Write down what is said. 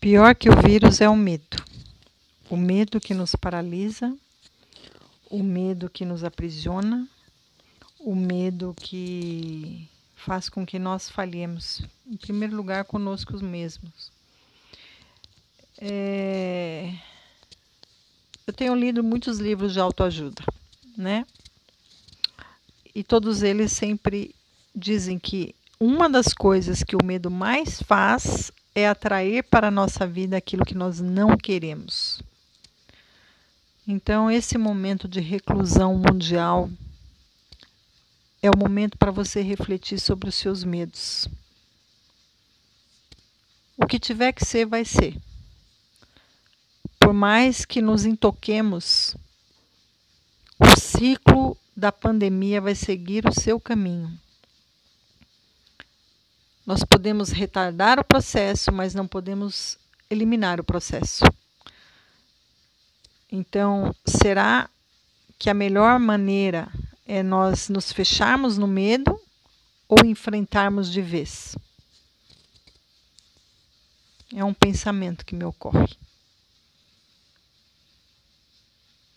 Pior que o vírus é o medo. O medo que nos paralisa, o medo que nos aprisiona, o medo que faz com que nós falhemos, em primeiro lugar, conosco mesmos. É... Eu tenho lido muitos livros de autoajuda, né? E todos eles sempre dizem que uma das coisas que o medo mais faz é atrair para a nossa vida aquilo que nós não queremos. Então, esse momento de reclusão mundial é o momento para você refletir sobre os seus medos. O que tiver que ser, vai ser. Por mais que nos intoquemos, o ciclo da pandemia vai seguir o seu caminho. Nós podemos retardar o processo, mas não podemos eliminar o processo. Então, será que a melhor maneira é nós nos fecharmos no medo ou enfrentarmos de vez? É um pensamento que me ocorre.